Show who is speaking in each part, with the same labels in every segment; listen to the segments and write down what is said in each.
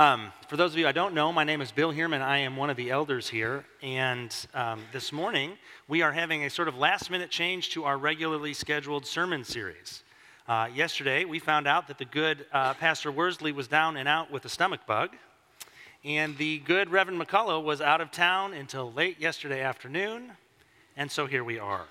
Speaker 1: Um, for those of you I don't know, my name is Bill Heerman. I am one of the elders here. And um, this morning, we are having a sort of last minute change to our regularly scheduled sermon series. Uh, yesterday, we found out that the good uh, Pastor Worsley was down and out with a stomach bug. And the good Reverend McCullough was out of town until late yesterday afternoon. And so here we are.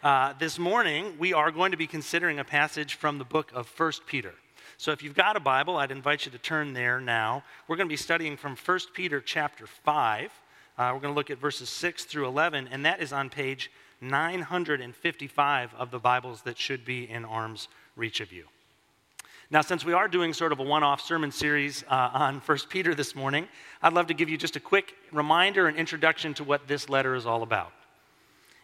Speaker 1: Uh, this morning, we are going to be considering a passage from the book of 1 Peter. So if you've got a Bible, I'd invite you to turn there now. We're going to be studying from 1 Peter chapter 5. Uh, we're going to look at verses 6 through 11, and that is on page 955 of the Bibles that should be in arm's reach of you. Now, since we are doing sort of a one off sermon series uh, on 1 Peter this morning, I'd love to give you just a quick reminder and introduction to what this letter is all about.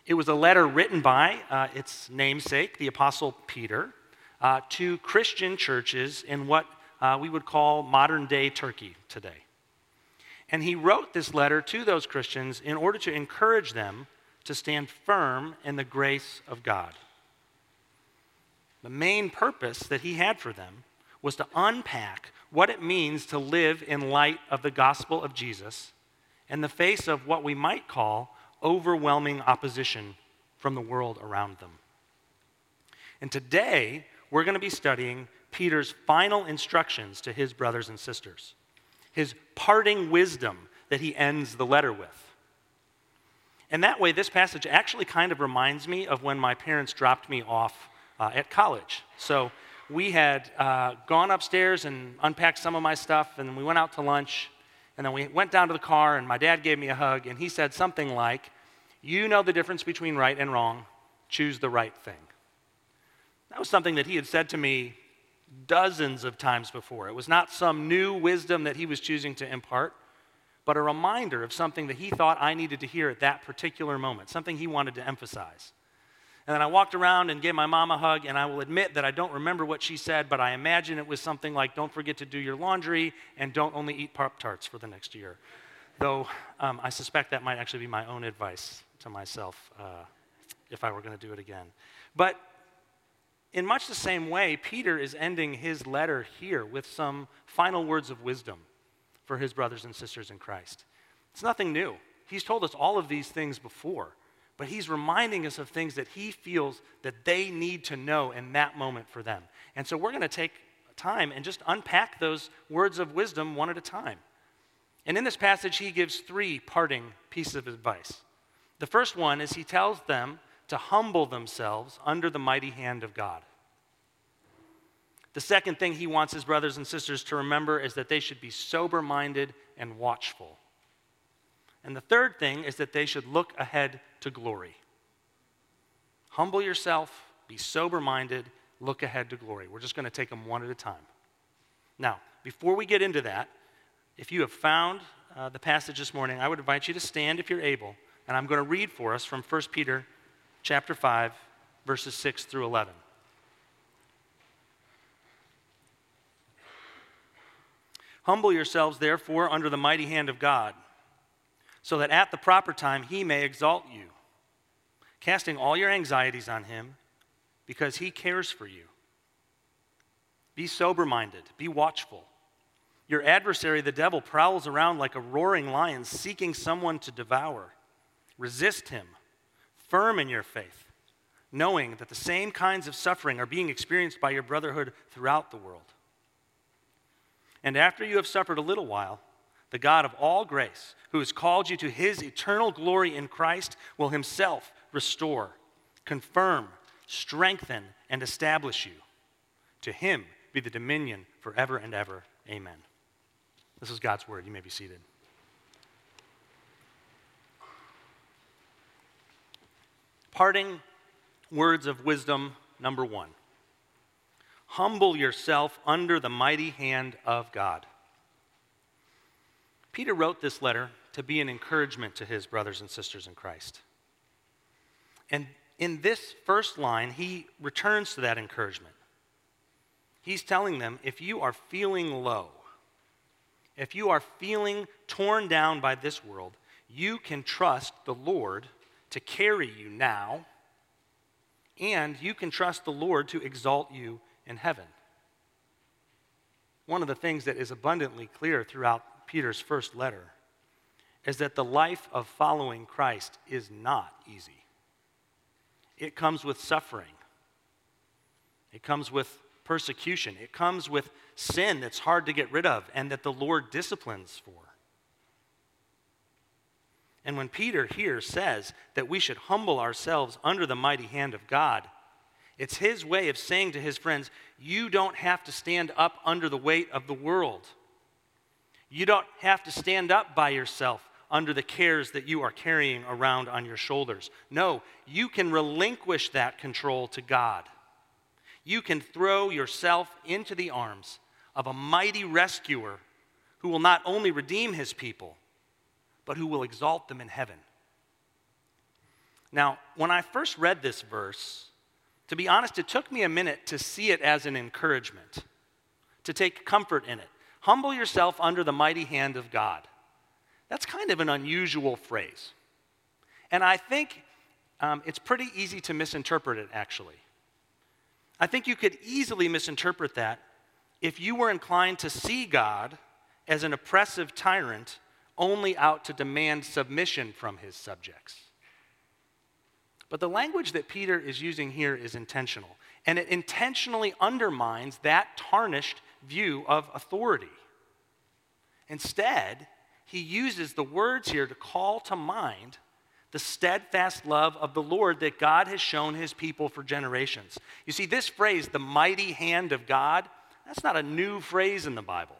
Speaker 1: It was a letter written by uh, its namesake, the Apostle Peter uh, to Christian churches in what uh, we would call modern day Turkey today. And he wrote this letter to those Christians in order to encourage them to stand firm in the grace of God. The main purpose that he had for them was to unpack what it means to live in light of the gospel of Jesus in the face of what we might call overwhelming opposition from the world around them. And today, we're going to be studying Peter's final instructions to his brothers and sisters, his parting wisdom that he ends the letter with. And that way, this passage actually kind of reminds me of when my parents dropped me off uh, at college. So we had uh, gone upstairs and unpacked some of my stuff, and we went out to lunch, and then we went down to the car, and my dad gave me a hug, and he said something like, You know the difference between right and wrong, choose the right thing. That was something that he had said to me dozens of times before. It was not some new wisdom that he was choosing to impart, but a reminder of something that he thought I needed to hear at that particular moment, something he wanted to emphasize. And then I walked around and gave my mom a hug, and I will admit that I don't remember what she said, but I imagine it was something like, Don't forget to do your laundry and don't only eat Pop Tarts for the next year. Though um, I suspect that might actually be my own advice to myself uh, if I were going to do it again. But in much the same way, Peter is ending his letter here with some final words of wisdom for his brothers and sisters in Christ. It's nothing new. He's told us all of these things before, but he's reminding us of things that he feels that they need to know in that moment for them. And so we're going to take time and just unpack those words of wisdom one at a time. And in this passage, he gives three parting pieces of advice. The first one is he tells them to humble themselves under the mighty hand of God. The second thing he wants his brothers and sisters to remember is that they should be sober minded and watchful. And the third thing is that they should look ahead to glory. Humble yourself, be sober minded, look ahead to glory. We're just going to take them one at a time. Now, before we get into that, if you have found uh, the passage this morning, I would invite you to stand if you're able, and I'm going to read for us from 1 Peter chapter 5, verses 6 through 11. Humble yourselves, therefore, under the mighty hand of God, so that at the proper time he may exalt you, casting all your anxieties on him, because he cares for you. Be sober minded, be watchful. Your adversary, the devil, prowls around like a roaring lion, seeking someone to devour. Resist him firm in your faith, knowing that the same kinds of suffering are being experienced by your brotherhood throughout the world. And after you have suffered a little while, the God of all grace, who has called you to his eternal glory in Christ, will himself restore, confirm, strengthen, and establish you. To him be the dominion forever and ever. Amen. This is God's word. You may be seated. Parting words of wisdom number one Humble yourself under the mighty hand of God. Peter wrote this letter to be an encouragement to his brothers and sisters in Christ. And in this first line, he returns to that encouragement. He's telling them if you are feeling low, if you are feeling torn down by this world, you can trust the Lord to carry you now, and you can trust the Lord to exalt you in heaven. one of the things that is abundantly clear throughout Peter's first letter is that the life of following Christ is not easy. It comes with suffering, it comes with persecution, it comes with sin that's hard to get rid of and that the Lord disciplines for. And when Peter here says that we should humble ourselves under the mighty hand of God, it's his way of saying to his friends, You don't have to stand up under the weight of the world. You don't have to stand up by yourself under the cares that you are carrying around on your shoulders. No, you can relinquish that control to God. You can throw yourself into the arms of a mighty rescuer who will not only redeem his people, but who will exalt them in heaven. Now, when I first read this verse, to be honest, it took me a minute to see it as an encouragement, to take comfort in it. Humble yourself under the mighty hand of God. That's kind of an unusual phrase. And I think um, it's pretty easy to misinterpret it, actually. I think you could easily misinterpret that if you were inclined to see God as an oppressive tyrant only out to demand submission from his subjects. But the language that Peter is using here is intentional, and it intentionally undermines that tarnished view of authority. Instead, he uses the words here to call to mind the steadfast love of the Lord that God has shown his people for generations. You see, this phrase, the mighty hand of God, that's not a new phrase in the Bible.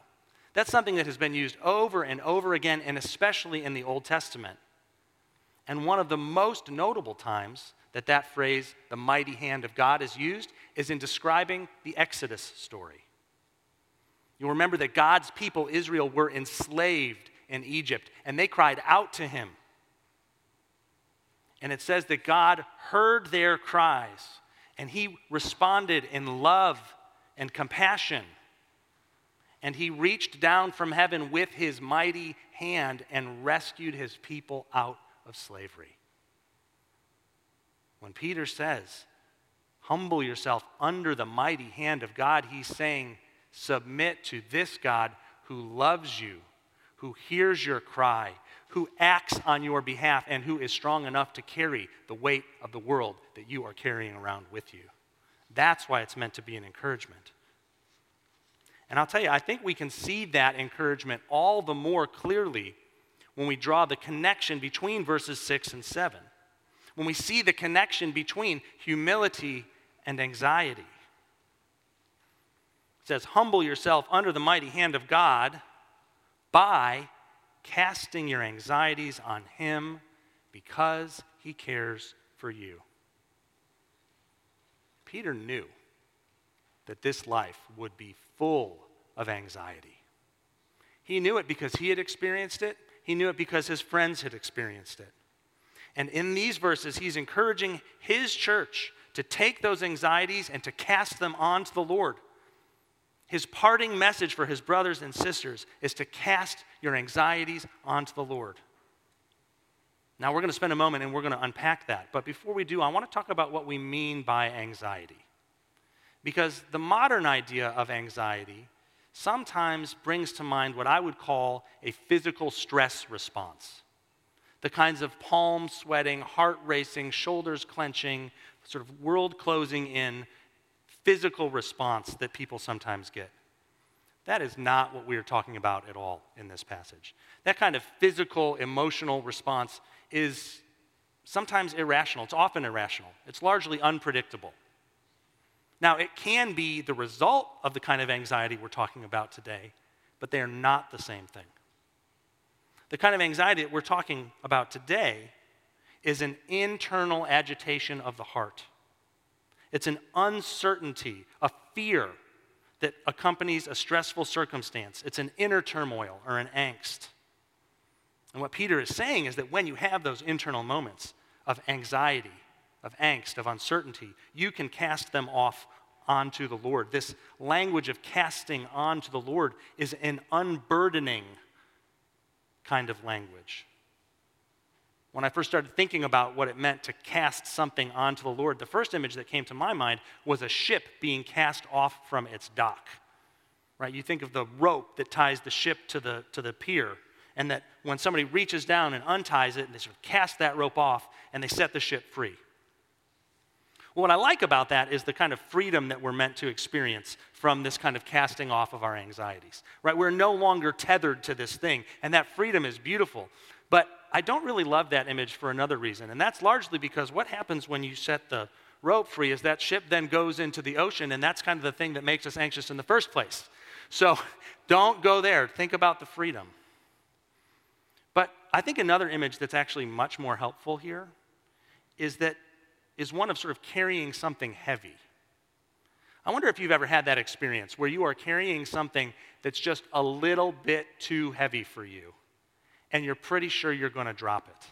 Speaker 1: That's something that has been used over and over again, and especially in the Old Testament. And one of the most notable times that that phrase, the mighty hand of God, is used is in describing the Exodus story. You'll remember that God's people, Israel, were enslaved in Egypt, and they cried out to him. And it says that God heard their cries, and he responded in love and compassion and he reached down from heaven with his mighty hand and rescued his people out of slavery. When Peter says, Humble yourself under the mighty hand of God, he's saying, Submit to this God who loves you, who hears your cry, who acts on your behalf, and who is strong enough to carry the weight of the world that you are carrying around with you. That's why it's meant to be an encouragement. And I'll tell you, I think we can see that encouragement all the more clearly when we draw the connection between verses 6 and 7. When we see the connection between humility and anxiety. It says, Humble yourself under the mighty hand of God by casting your anxieties on Him because He cares for you. Peter knew that this life would be full of anxiety. He knew it because he had experienced it, he knew it because his friends had experienced it. And in these verses, he's encouraging his church to take those anxieties and to cast them onto the Lord. His parting message for his brothers and sisters is to cast your anxieties onto the Lord. Now, we're going to spend a moment and we're going to unpack that. But before we do, I want to talk about what we mean by anxiety. Because the modern idea of anxiety sometimes brings to mind what I would call a physical stress response. The kinds of palm sweating, heart racing, shoulders clenching, sort of world closing in physical response that people sometimes get. That is not what we are talking about at all in this passage. That kind of physical, emotional response is sometimes irrational. It's often irrational. It's largely unpredictable. Now, it can be the result of the kind of anxiety we're talking about today, but they are not the same thing. The kind of anxiety that we're talking about today is an internal agitation of the heart. It's an uncertainty, a fear that accompanies a stressful circumstance. It's an inner turmoil or an angst. And what Peter is saying is that when you have those internal moments of anxiety, of angst, of uncertainty, you can cast them off onto the Lord. This language of casting onto the Lord is an unburdening kind of language. When I first started thinking about what it meant to cast something onto the Lord, the first image that came to my mind was a ship being cast off from its dock. right? You think of the rope that ties the ship to the, to the pier, and that when somebody reaches down and unties it, and they sort of cast that rope off, and they set the ship free. What I like about that is the kind of freedom that we're meant to experience from this kind of casting off of our anxieties, right? We're no longer tethered to this thing, and that freedom is beautiful. But I don't really love that image for another reason, and that's largely because what happens when you set the rope free is that ship then goes into the ocean, and that's kind of the thing that makes us anxious in the first place. So don't go there. Think about the freedom. But I think another image that's actually much more helpful here is that is one of sort of carrying something heavy. I wonder if you've ever had that experience where you are carrying something that's just a little bit too heavy for you, and you're pretty sure you're going to drop it.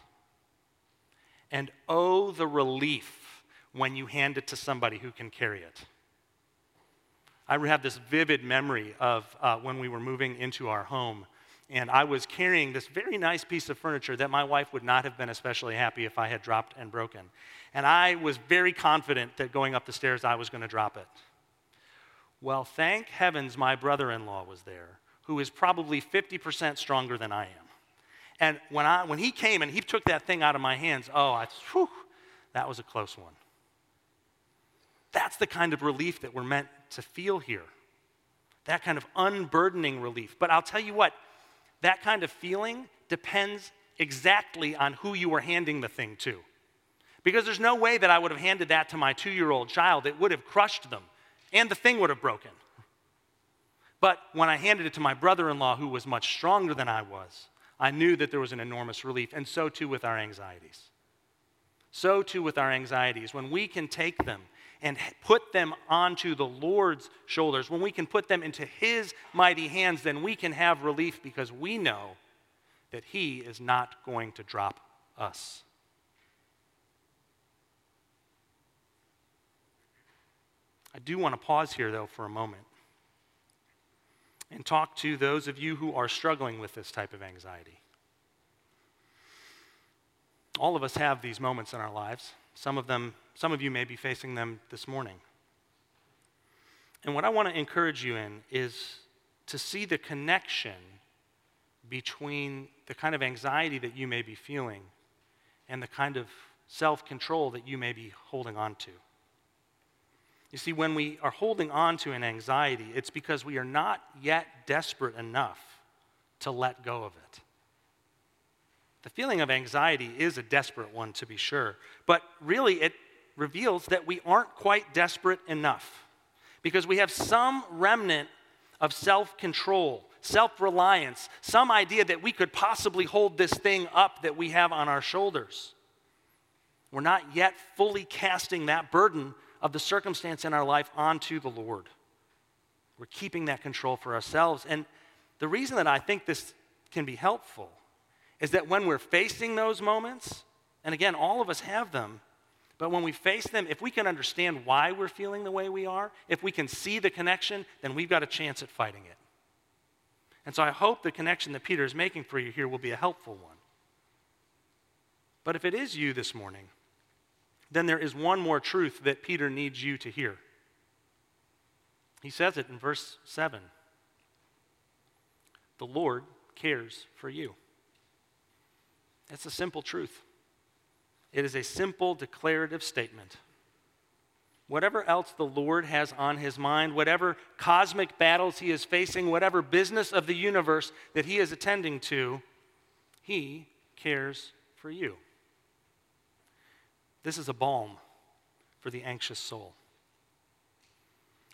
Speaker 1: And oh, the relief when you hand it to somebody who can carry it. I have this vivid memory of uh, when we were moving into our home, and I was carrying this very nice piece of furniture that my wife would not have been especially happy if I had dropped and broken. And I was very confident that going up the stairs, I was going to drop it. Well, thank heavens my brother in law was there, who is probably 50% stronger than I am. And when, I, when he came and he took that thing out of my hands, oh, I, whew, that was a close one. That's the kind of relief that we're meant to feel here. That kind of unburdening relief. But I'll tell you what, that kind of feeling depends exactly on who you are handing the thing to. Because there's no way that I would have handed that to my two year old child. It would have crushed them, and the thing would have broken. But when I handed it to my brother in law, who was much stronger than I was, I knew that there was an enormous relief, and so too with our anxieties. So too with our anxieties. When we can take them and put them onto the Lord's shoulders, when we can put them into His mighty hands, then we can have relief because we know that He is not going to drop us. I do want to pause here, though, for a moment and talk to those of you who are struggling with this type of anxiety. All of us have these moments in our lives. Some of them, some of you may be facing them this morning. And what I want to encourage you in is to see the connection between the kind of anxiety that you may be feeling and the kind of self control that you may be holding on to. You see, when we are holding on to an anxiety, it's because we are not yet desperate enough to let go of it. The feeling of anxiety is a desperate one, to be sure, but really it reveals that we aren't quite desperate enough because we have some remnant of self control, self reliance, some idea that we could possibly hold this thing up that we have on our shoulders. We're not yet fully casting that burden of the circumstance in our life onto the Lord. We're keeping that control for ourselves. And the reason that I think this can be helpful is that when we're facing those moments, and again, all of us have them, but when we face them, if we can understand why we're feeling the way we are, if we can see the connection, then we've got a chance at fighting it. And so I hope the connection that Peter is making for you here will be a helpful one. But if it is you this morning, then there is one more truth that Peter needs you to hear. He says it in verse 7 The Lord cares for you. That's a simple truth. It is a simple declarative statement. Whatever else the Lord has on his mind, whatever cosmic battles he is facing, whatever business of the universe that he is attending to, he cares for you. This is a balm for the anxious soul.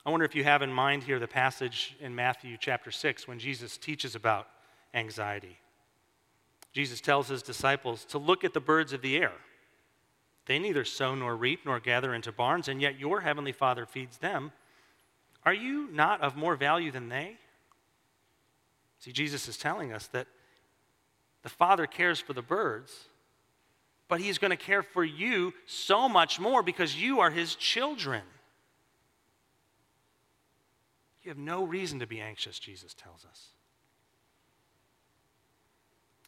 Speaker 1: I wonder if you have in mind here the passage in Matthew chapter 6 when Jesus teaches about anxiety. Jesus tells his disciples to look at the birds of the air. They neither sow nor reap nor gather into barns, and yet your heavenly Father feeds them. Are you not of more value than they? See, Jesus is telling us that the Father cares for the birds, but He's going to care for you so much more because you are His children. You have no reason to be anxious, Jesus tells us.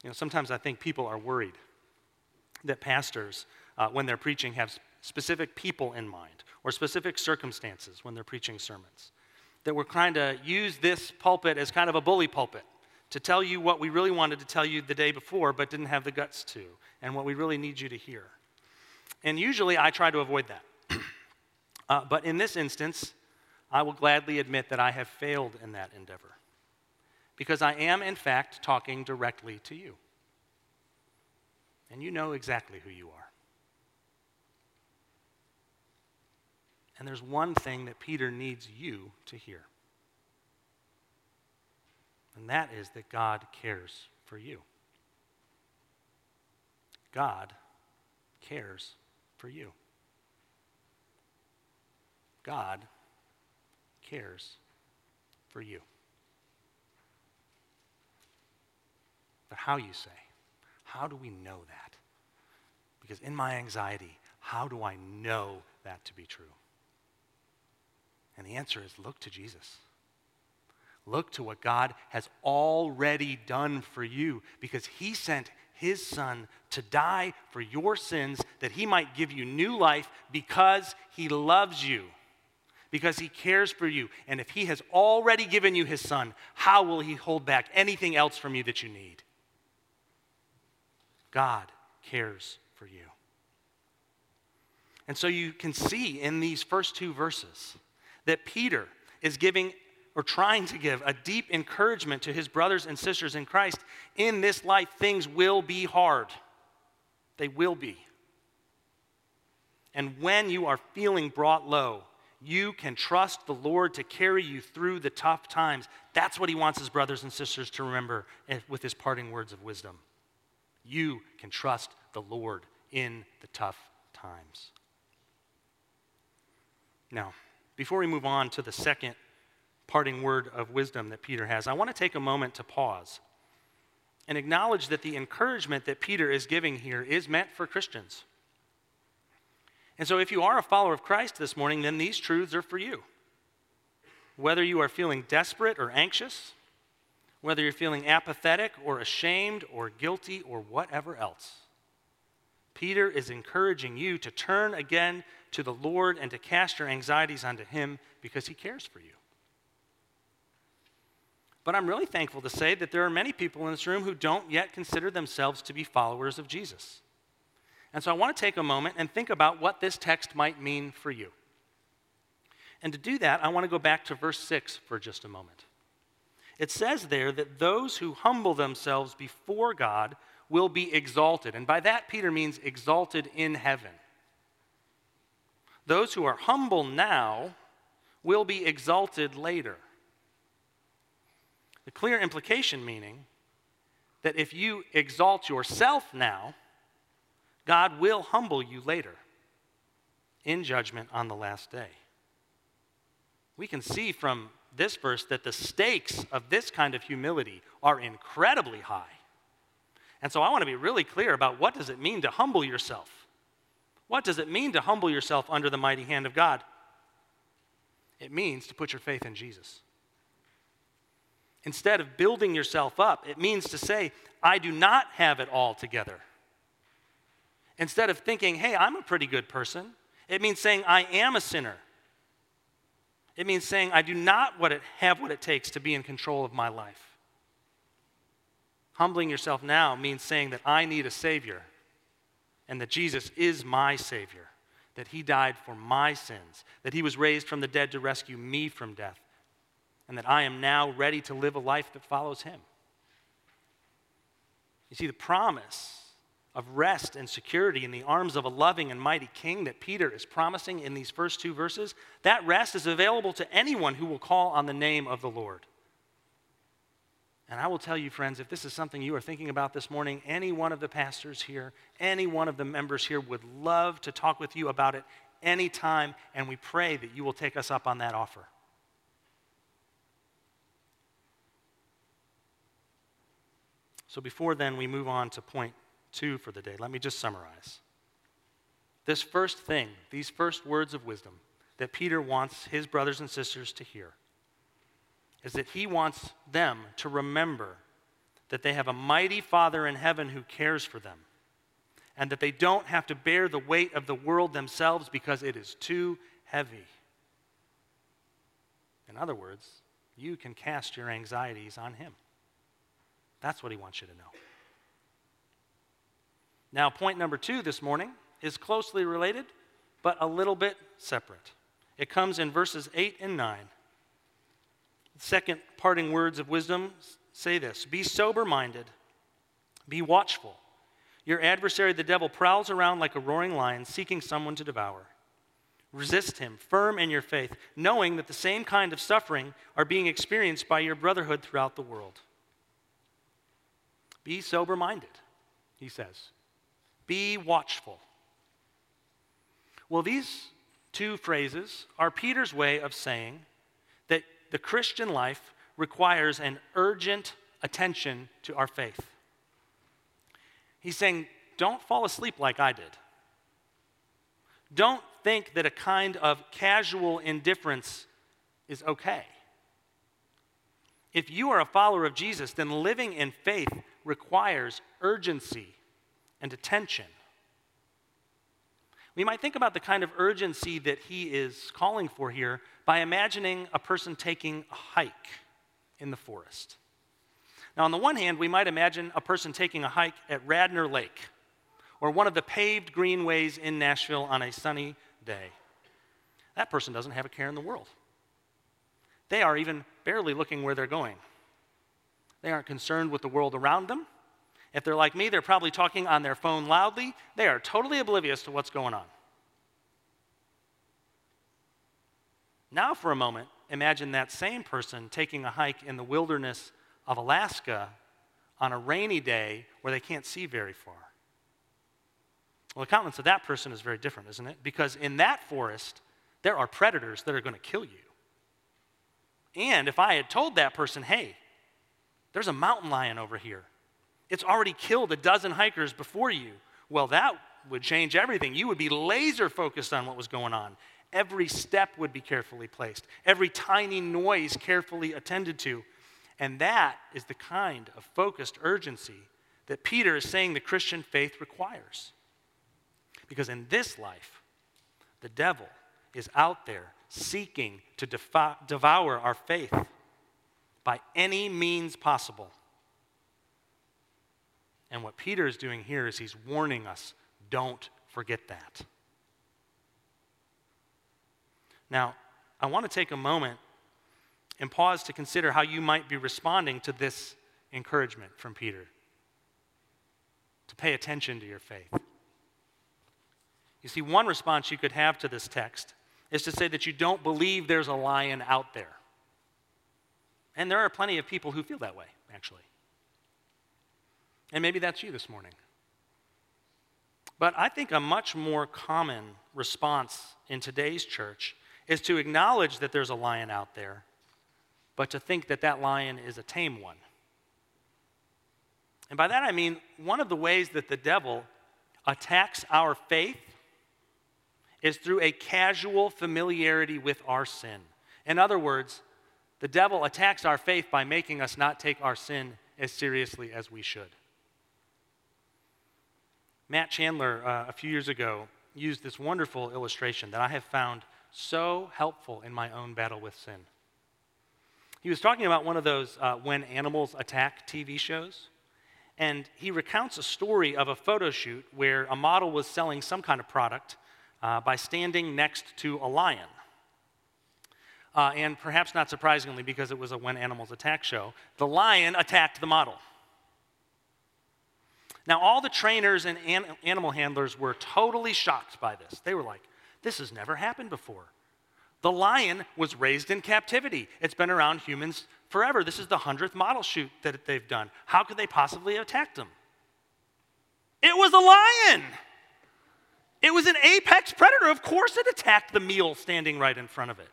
Speaker 1: You know, sometimes I think people are worried that pastors, uh, when they're preaching, have specific people in mind or specific circumstances when they're preaching sermons. that we're trying to use this pulpit as kind of a bully pulpit to tell you what we really wanted to tell you the day before but didn't have the guts to, and what we really need you to hear. And usually I try to avoid that. uh, but in this instance, I will gladly admit that I have failed in that endeavor. Because I am, in fact, talking directly to you. And you know exactly who you are. And there's one thing that Peter needs you to hear. And that is that God cares for you. God cares for you. God cares for you. But how you say, how do we know that? Because in my anxiety, how do I know that to be true? And the answer is look to Jesus. Look to what God has already done for you because He sent His Son to die for your sins that He might give you new life because He loves you, because He cares for you. And if He has already given you His Son, how will He hold back anything else from you that you need? God cares for you. And so you can see in these first two verses that Peter is giving or trying to give a deep encouragement to his brothers and sisters in Christ. In this life, things will be hard. They will be. And when you are feeling brought low, you can trust the Lord to carry you through the tough times. That's what he wants his brothers and sisters to remember eh, with his parting words of wisdom. You can trust the Lord in the tough times. Now, before we move on to the second parting word of wisdom that Peter has, I want to take a moment to pause and acknowledge that the encouragement that Peter is giving here is meant for Christians. And so, if you are a follower of Christ this morning, then these truths are for you. Whether you are feeling desperate or anxious, whether you're feeling apathetic or ashamed or guilty or whatever else. Peter is encouraging you to turn again to the Lord and to cast your anxieties onto Him because He cares for you. But I'm really thankful to say that there are many people in this room who don't yet consider themselves to be followers of Jesus. And so I want to take a moment and think about what this text might mean for you. And to do that, I want to go back to verse 6 for just a moment. It says there that those who humble themselves before God will be exalted. And by that, Peter means exalted in heaven. Those who are humble now will be exalted later. The clear implication meaning that if you exalt yourself now, God will humble you later in judgment on the last day. We can see from this verse that the stakes of this kind of humility are incredibly high. And so I want to be really clear about what does it mean to humble yourself? What does it mean to humble yourself under the mighty hand of God? It means to put your faith in Jesus. Instead of building yourself up, it means to say, I do not have it all together. Instead of thinking, hey, I'm a pretty good person, it means saying, I am a sinner. It means saying, I do not what it, have what it takes to be in control of my life. Humbling yourself now means saying that I need a Savior and that Jesus is my Savior, that He died for my sins, that He was raised from the dead to rescue me from death, and that I am now ready to live a life that follows Him. You see, the promise of rest and security in the arms of a loving and mighty king that Peter is promising in these first two verses, that rest is available to anyone who will call on the name of the Lord. And I will tell you, friends, if this is something you are thinking about this morning, any one of the pastors here, any one of the members here would love to talk with you about it anytime, and we pray that you will take us up on that offer. So before then, we move on to point two for the day. Let me just summarize. This first thing, these first words of wisdom that Peter wants his brothers and sisters to hear, is that he wants them to remember that they have a mighty Father in heaven who cares for them, and that they don't have to bear the weight of the world themselves because it is too heavy. In other words, you can cast your anxieties on Him. That's what He wants you to know. Now, point number two this morning is closely related, but a little bit separate. It comes in verses 8 and 9. The second parting words of wisdom say this Be sober minded, be watchful. Your adversary, the devil, prowls around like a roaring lion seeking someone to devour. Resist him, firm in your faith, knowing that the same kind of suffering are being experienced by your brotherhood throughout the world. Be sober minded, he says. Be watchful. Well, these two phrases are Peter's way of saying that the Christian life requires an urgent attention to our faith. He's saying, don't fall asleep like I did. Don't think that a kind of casual indifference is okay. If you are a follower of Jesus, then living in faith requires urgency and attention. We might think about the kind of urgency that he is calling for here by imagining a person taking a hike in the forest. Now, on the one hand, we might imagine a person taking a hike at Radnor Lake or one of the paved greenways in Nashville on a sunny day. That person doesn't have a care in the world. They are even barely looking where they're going. They aren't concerned with the world around them. If they're like me, they're probably talking on their phone loudly. They are totally oblivious to what's going on. Now, for a moment, imagine that same person taking a hike in the wilderness of Alaska on a rainy day where they can't see very far. Well, the countenance of that person is very different, isn't it? Because in that forest, there are predators that are going to kill you. And if I had told that person, hey, there's a mountain lion over here, it's already killed a dozen hikers before you, well, that would change everything. You would be laser focused on what was going on. Every step would be carefully placed, every tiny noise carefully attended to. And that is the kind of focused urgency that Peter is saying the Christian faith requires. Because in this life, the devil is out there seeking to devour our faith by any means possible. And what Peter is doing here is he's warning us don't forget that. Now, I want to take a moment and pause to consider how you might be responding to this encouragement from Peter to pay attention to your faith. You see, one response you could have to this text is to say that you don't believe there's a lion out there. And there are plenty of people who feel that way, actually. And maybe that's you this morning. But I think a much more common response in today's church is to acknowledge that there's a lion out there, but to think that that lion is a tame one. And by that I mean one of the ways that the devil attacks our faith is through a casual familiarity with our sin. In other words, the devil attacks our faith by making us not take our sin as seriously as we should. Matt Chandler, uh, a few years ago, used this wonderful illustration that I have found so helpful in my own battle with sin. He was talking about one of those uh, When Animals Attack TV shows. And he recounts a story of a photo shoot where a model was selling some kind of product uh, by standing next to a lion. Uh, and perhaps not surprisingly, because it was a When Animals Attack show, the lion attacked the model. Now, all the trainers and an- animal handlers were totally shocked by this. They were like, this has never happened before. The lion was raised in captivity. It's been around humans forever. This is the 100th model shoot that they've done. How could they possibly have attacked them? It was a lion. It was an apex predator. Of course, it attacked the meal standing right in front of it.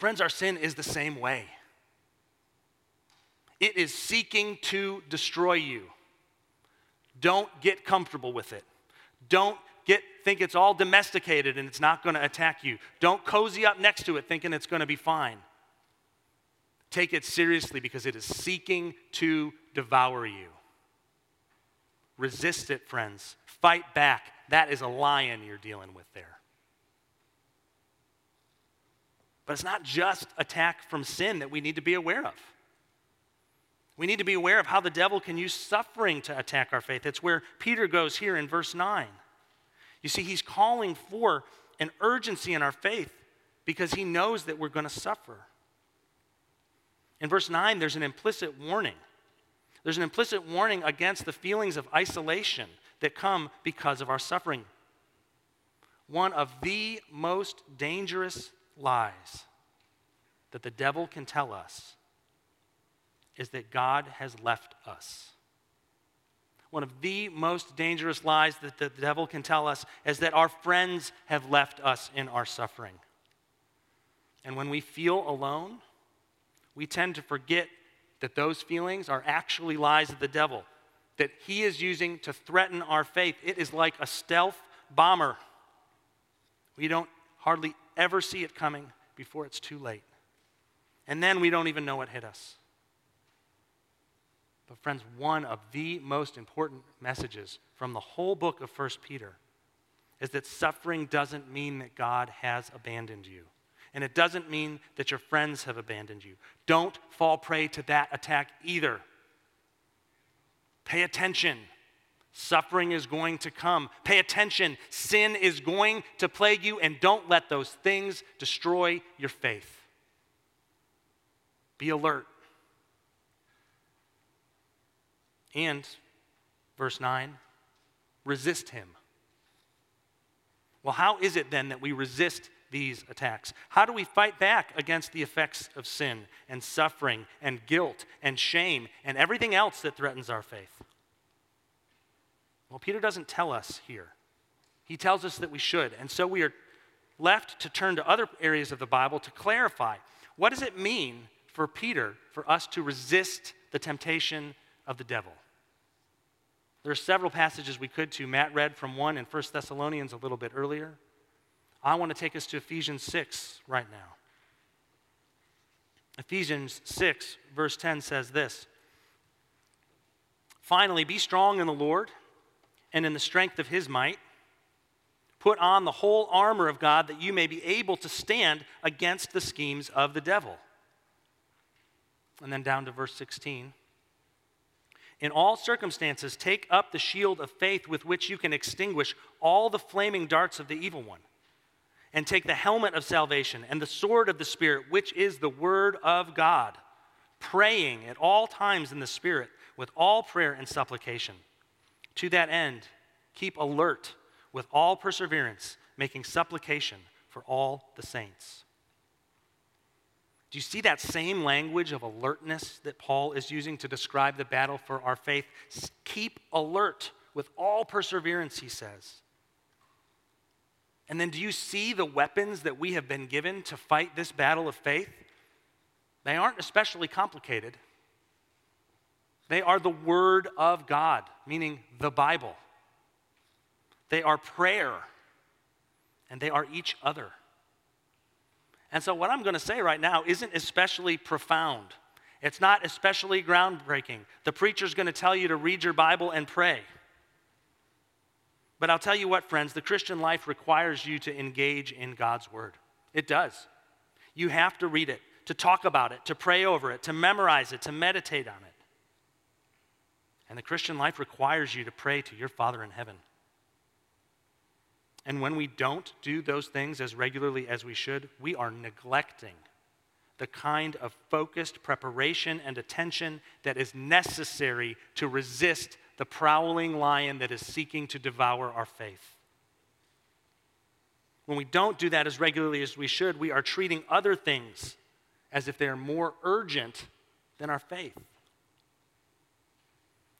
Speaker 1: Friends, our sin is the same way. It is seeking to destroy you. Don't get comfortable with it. Don't get think it's all domesticated and it's not going to attack you. Don't cozy up next to it thinking it's going to be fine. Take it seriously because it is seeking to devour you. Resist it, friends. Fight back. That is a lion you're dealing with there. But it's not just attack from sin that we need to be aware of. We need to be aware of how the devil can use suffering to attack our faith. It's where Peter goes here in verse 9. You see, he's calling for an urgency in our faith because he knows that we're going to suffer. In verse 9, there's an implicit warning. There's an implicit warning against the feelings of isolation that come because of our suffering. One of the most dangerous lies that the devil can tell us is that God has left us. One of the most dangerous lies that the devil can tell us is that our friends have left us in our suffering. And when we feel alone, we tend to forget that those feelings are actually lies of the devil, that he is using to threaten our faith. It is like a stealth bomber. We don't hardly ever see it coming before it's too late. And then we don't even know what hit us. But, friends, one of the most important messages from the whole book of 1 Peter is that suffering doesn't mean that God has abandoned you. And it doesn't mean that your friends have abandoned you. Don't fall prey to that attack either. Pay attention. Suffering is going to come. Pay attention. Sin is going to plague you, and don't let those things destroy your faith. Be alert. And, verse 9, resist him. Well, how is it then that we resist these attacks? How do we fight back against the effects of sin and suffering and guilt and shame and everything else that threatens our faith? Well, Peter doesn't tell us here. He tells us that we should. And so we are left to turn to other areas of the Bible to clarify what does it mean for Peter for us to resist the temptation of the devil. There are several passages we could to. Matt read from one in 1 Thessalonians a little bit earlier. I want to take us to Ephesians 6 right now. Ephesians 6, verse 10 says this Finally, be strong in the Lord and in the strength of his might. Put on the whole armor of God that you may be able to stand against the schemes of the devil. And then down to verse 16. In all circumstances, take up the shield of faith with which you can extinguish all the flaming darts of the evil one. And take the helmet of salvation and the sword of the Spirit, which is the word of God, praying at all times in the Spirit with all prayer and supplication. To that end, keep alert with all perseverance, making supplication for all the saints. Do you see that same language of alertness that Paul is using to describe the battle for our faith? Keep alert with all perseverance, he says. And then do you see the weapons that we have been given to fight this battle of faith? They aren't especially complicated. They are the Word of God, meaning the Bible. They are prayer, and they are each other. And so, what I'm going to say right now isn't especially profound. It's not especially groundbreaking. The preacher's going to tell you to read your Bible and pray. But I'll tell you what, friends, the Christian life requires you to engage in God's Word. It does. You have to read it, to talk about it, to pray over it, to memorize it, to meditate on it. And the Christian life requires you to pray to your Father in heaven. And when we don't do those things as regularly as we should, we are neglecting the kind of focused preparation and attention that is necessary to resist the prowling lion that is seeking to devour our faith. When we don't do that as regularly as we should, we are treating other things as if they are more urgent than our faith.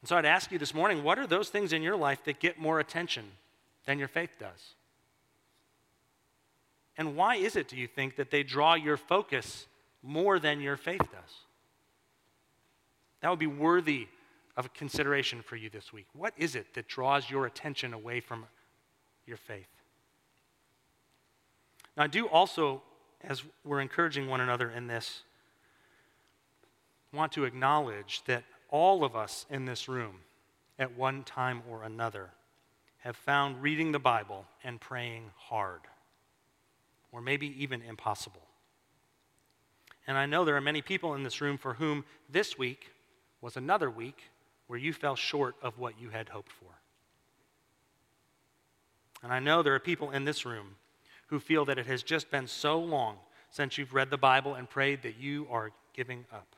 Speaker 1: And so I'd ask you this morning what are those things in your life that get more attention than your faith does? And why is it, do you think, that they draw your focus more than your faith does? That would be worthy of consideration for you this week. What is it that draws your attention away from your faith? Now, I do also, as we're encouraging one another in this, want to acknowledge that all of us in this room, at one time or another, have found reading the Bible and praying hard, or maybe even impossible. And I know there are many people in this room for whom this week was another week where you fell short of what you had hoped for. And I know there are people in this room who feel that it has just been so long since you've read the Bible and prayed that you are giving up.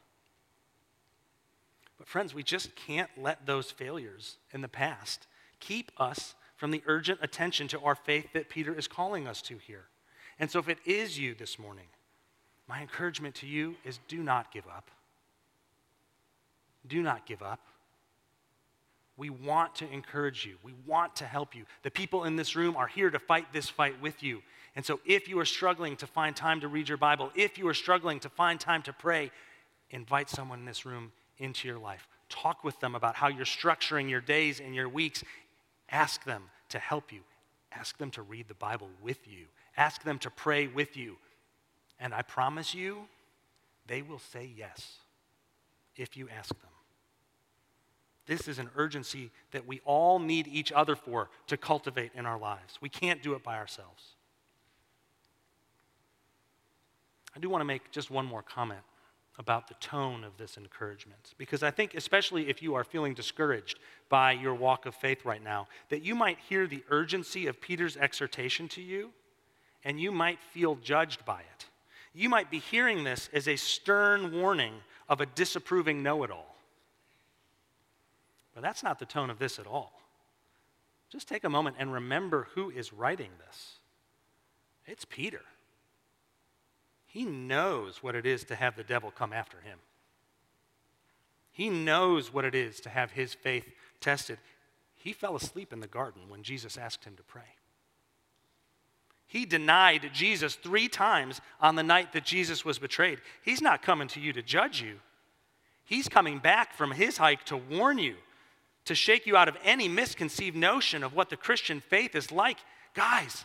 Speaker 1: But, friends, we just can't let those failures in the past keep us from the urgent attention to our faith that Peter is calling us to here. And so, if it is you this morning, my encouragement to you is do not give up. Do not give up. We want to encourage you. We want to help you. The people in this room are here to fight this fight with you. And so, if you are struggling to find time to read your Bible, if you are struggling to find time to pray, invite someone in this room into your life. Talk with them about how you're structuring your days and your weeks. Ask them to help you. Ask them to read the Bible with you. Ask them to pray with you. And I promise you, they will say yes if you ask them. This is an urgency that we all need each other for to cultivate in our lives. We can't do it by ourselves. I do want to make just one more comment about the tone of this encouragement. Because I think, especially if you are feeling discouraged by your walk of faith right now, that you might hear the urgency of Peter's exhortation to you and you might feel judged by it. You might be hearing this as a stern warning of a disapproving know it all. But that's not the tone of this at all. Just take a moment and remember who is writing this. It's Peter. He knows what it is to have the devil come after him. He knows what it is to have his faith tested. He fell asleep in the garden when Jesus asked him to pray. He denied Jesus three times on the night that Jesus was betrayed. He's not coming to you to judge you, he's coming back from his hike to warn you, to shake you out of any misconceived notion of what the Christian faith is like. Guys,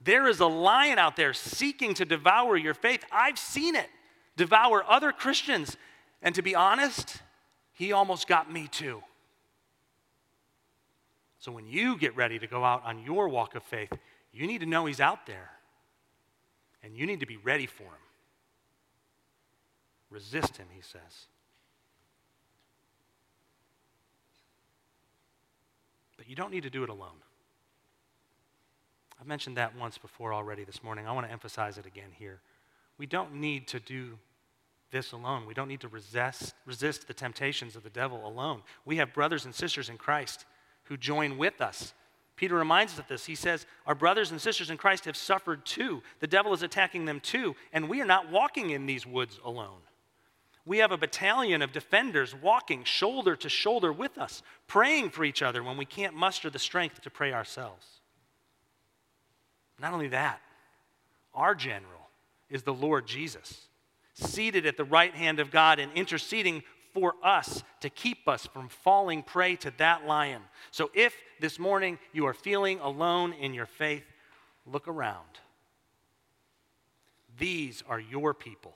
Speaker 1: there is a lion out there seeking to devour your faith. I've seen it devour other Christians. And to be honest, he almost got me too. So when you get ready to go out on your walk of faith, you need to know he's out there. And you need to be ready for him. Resist him, he says. But you don't need to do it alone. I've mentioned that once before already this morning. I want to emphasize it again here. We don't need to do this alone. We don't need to resist, resist the temptations of the devil alone. We have brothers and sisters in Christ who join with us. Peter reminds us of this. He says, Our brothers and sisters in Christ have suffered too. The devil is attacking them too, and we are not walking in these woods alone. We have a battalion of defenders walking shoulder to shoulder with us, praying for each other when we can't muster the strength to pray ourselves. Not only that, our general is the Lord Jesus, seated at the right hand of God and interceding for us to keep us from falling prey to that lion. So if this morning you are feeling alone in your faith, look around. These are your people.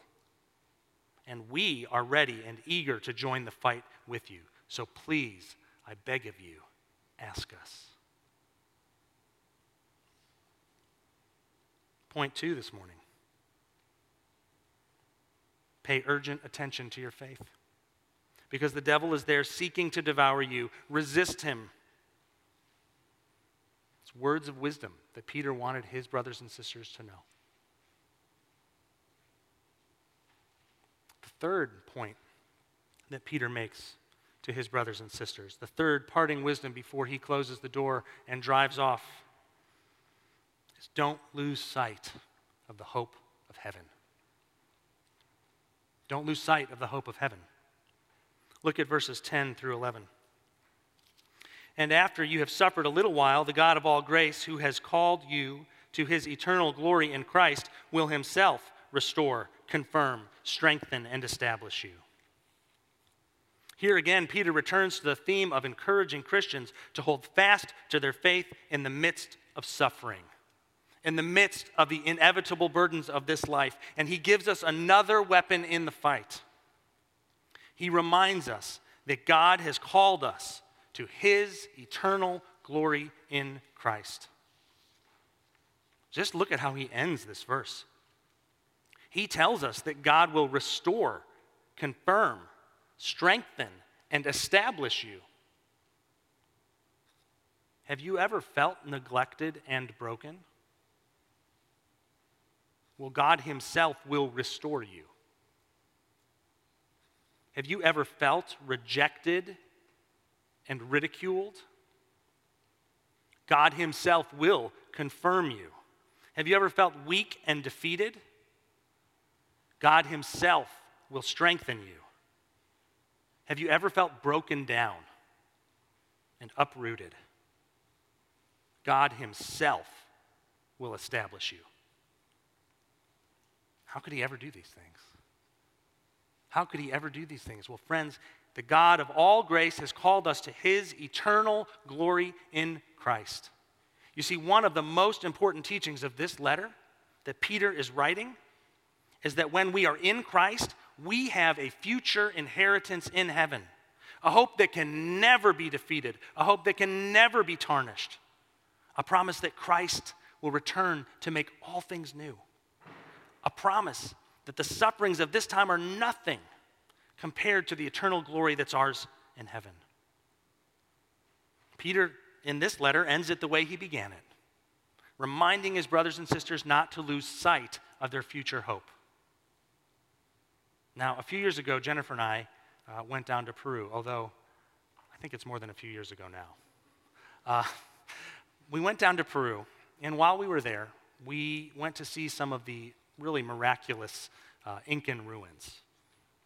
Speaker 1: And we are ready and eager to join the fight with you. So please, I beg of you, ask us. Point two this morning pay urgent attention to your faith. Because the devil is there seeking to devour you. Resist him. It's words of wisdom that Peter wanted his brothers and sisters to know. The third point that Peter makes to his brothers and sisters, the third parting wisdom before he closes the door and drives off is don't lose sight of the hope of heaven. Don't lose sight of the hope of heaven. Look at verses 10 through 11. And after you have suffered a little while, the God of all grace, who has called you to his eternal glory in Christ, will himself restore, confirm, strengthen, and establish you. Here again, Peter returns to the theme of encouraging Christians to hold fast to their faith in the midst of suffering in the midst of the inevitable burdens of this life. And he gives us another weapon in the fight. He reminds us that God has called us to his eternal glory in Christ. Just look at how he ends this verse. He tells us that God will restore, confirm, strengthen, and establish you. Have you ever felt neglected and broken? Well, God Himself will restore you. Have you ever felt rejected and ridiculed? God Himself will confirm you. Have you ever felt weak and defeated? God Himself will strengthen you. Have you ever felt broken down and uprooted? God Himself will establish you. How could He ever do these things? How could He ever do these things? Well, friends, the God of all grace has called us to His eternal glory in Christ. You see, one of the most important teachings of this letter that Peter is writing is that when we are in Christ, we have a future inheritance in heaven, a hope that can never be defeated, a hope that can never be tarnished, a promise that Christ will return to make all things new, a promise that the sufferings of this time are nothing compared to the eternal glory that's ours in heaven. Peter, in this letter, ends it the way he began it, reminding his brothers and sisters not to lose sight of their future hope. Now, a few years ago, Jennifer and I uh, went down to Peru, although I think it's more than a few years ago now. Uh, we went down to Peru, and while we were there, we went to see some of the really miraculous uh, Incan ruins,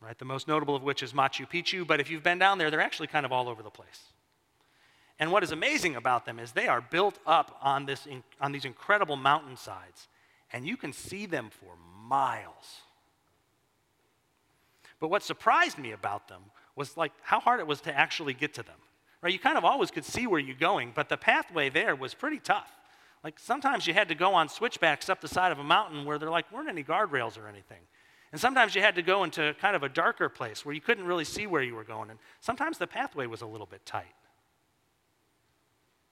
Speaker 1: right? The most notable of which is Machu Picchu, but if you've been down there, they're actually kind of all over the place. And what is amazing about them is they are built up on, this, on these incredible mountainsides, and you can see them for miles. But what surprised me about them was like how hard it was to actually get to them. Right? You kind of always could see where you're going, but the pathway there was pretty tough. Like sometimes you had to go on switchbacks up the side of a mountain where there like weren't any guardrails or anything. And sometimes you had to go into kind of a darker place where you couldn't really see where you were going. And sometimes the pathway was a little bit tight.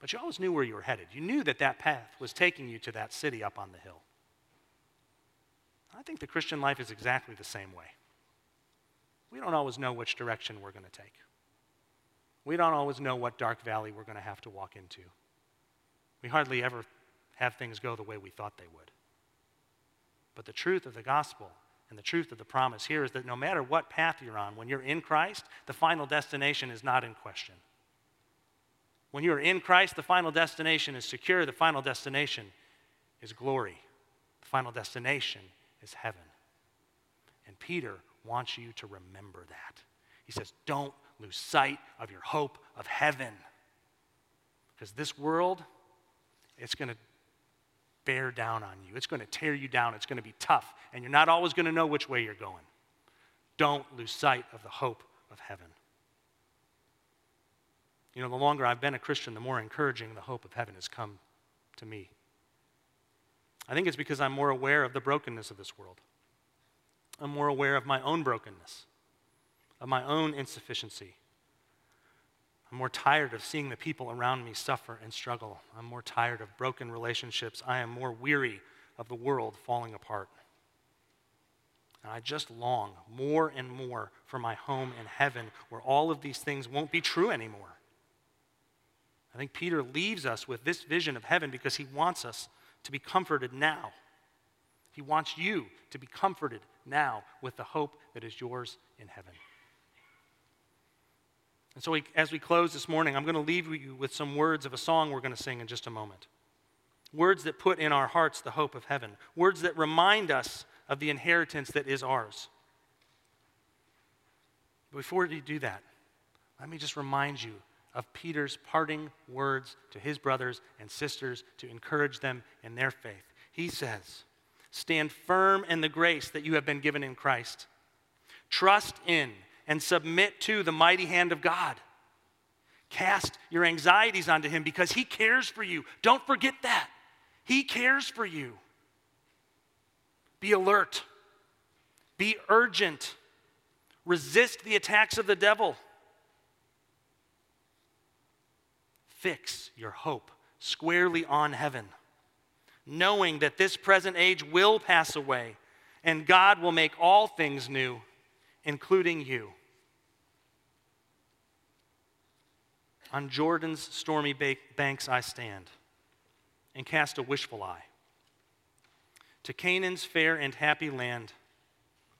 Speaker 1: But you always knew where you were headed. You knew that that path was taking you to that city up on the hill. I think the Christian life is exactly the same way we don't always know which direction we're going to take. We don't always know what dark valley we're going to have to walk into. We hardly ever have things go the way we thought they would. But the truth of the gospel and the truth of the promise here is that no matter what path you're on, when you're in Christ, the final destination is not in question. When you're in Christ, the final destination is secure, the final destination is glory, the final destination is heaven. And Peter wants you to remember that. He says, Don't lose sight of your hope of heaven. Because this world, it's going to bear down on you. It's going to tear you down. It's going to be tough. And you're not always going to know which way you're going. Don't lose sight of the hope of heaven. You know, the longer I've been a Christian, the more encouraging the hope of heaven has come to me. I think it's because I'm more aware of the brokenness of this world. I'm more aware of my own brokenness, of my own insufficiency. I'm more tired of seeing the people around me suffer and struggle. I'm more tired of broken relationships. I am more weary of the world falling apart. And I just long more and more for my home in heaven where all of these things won't be true anymore. I think Peter leaves us with this vision of heaven because he wants us to be comforted now. He wants you to be comforted now with the hope that is yours in heaven. And so, we, as we close this morning, I'm going to leave you with some words of a song we're going to sing in just a moment. Words that put in our hearts the hope of heaven, words that remind us of the inheritance that is ours. Before you do that, let me just remind you of Peter's parting words to his brothers and sisters to encourage them in their faith. He says, Stand firm in the grace that you have been given in Christ. Trust in and submit to the mighty hand of God. Cast your anxieties onto Him because He cares for you. Don't forget that. He cares for you. Be alert, be urgent, resist the attacks of the devil. Fix your hope squarely on heaven knowing that this present age will pass away, and God will make all things new, including you. On Jordan's stormy banks I stand and cast a wishful eye to Canaan's fair and happy land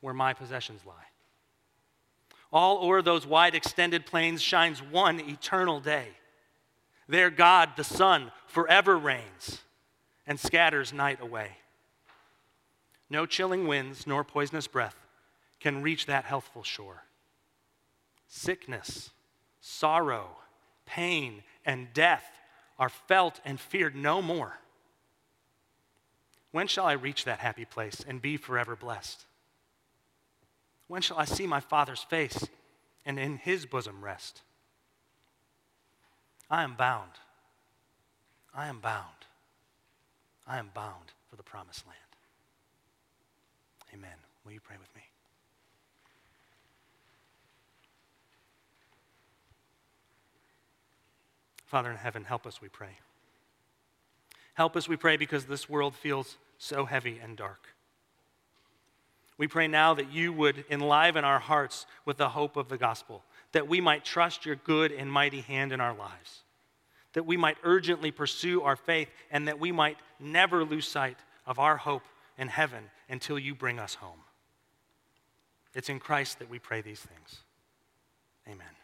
Speaker 1: where my possessions lie. All o'er those wide extended plains shines one eternal day. There, God, the Son, forever reigns and scatters night away. No chilling winds nor poisonous breath can reach that healthful shore. Sickness, sorrow, pain, and death are felt and feared no more. When shall I reach that happy place and be forever blessed? When shall I see my Father's face and in his bosom rest? I am bound. I am bound. I am bound for the promised land. Amen. Will you pray with me? Father in heaven, help us, we pray. Help us, we pray, because this world feels so heavy and dark. We pray now that you would enliven our hearts with the hope of the gospel, that we might trust your good and mighty hand in our lives, that we might urgently pursue our faith, and that we might never lose sight of our hope in heaven until you bring us home. It's in Christ that we pray these things. Amen.